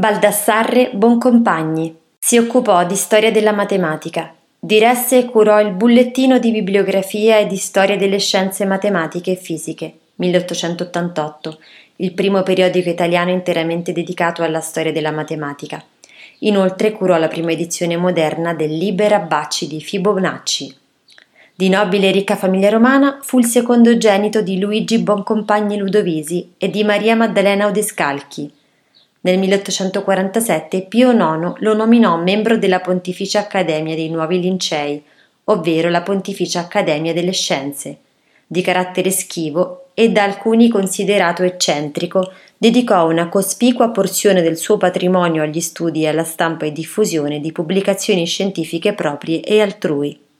Baldassarre Boncompagni. Si occupò di storia della matematica. Diresse e curò il Bullettino di bibliografia e di storia delle scienze matematiche e fisiche, 1888, il primo periodico italiano interamente dedicato alla storia della matematica. Inoltre curò la prima edizione moderna del Liber Abbacci di Fibonacci. Di nobile e ricca famiglia romana, fu il secondogenito di Luigi Boncompagni Ludovisi e di Maria Maddalena Odescalchi. Nel 1847 Pio IX lo nominò membro della Pontificia Accademia dei Nuovi Lincei, ovvero la Pontificia Accademia delle Scienze. Di carattere schivo e da alcuni considerato eccentrico, dedicò una cospicua porzione del suo patrimonio agli studi e alla stampa e diffusione di pubblicazioni scientifiche proprie e altrui.